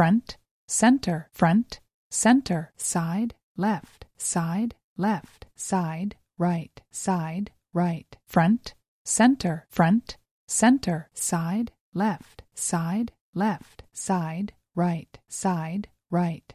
front, center, front, center, side, left, side, left, side, right, side, right, front, center, front, center, side, left, side, left, side, right, side, right,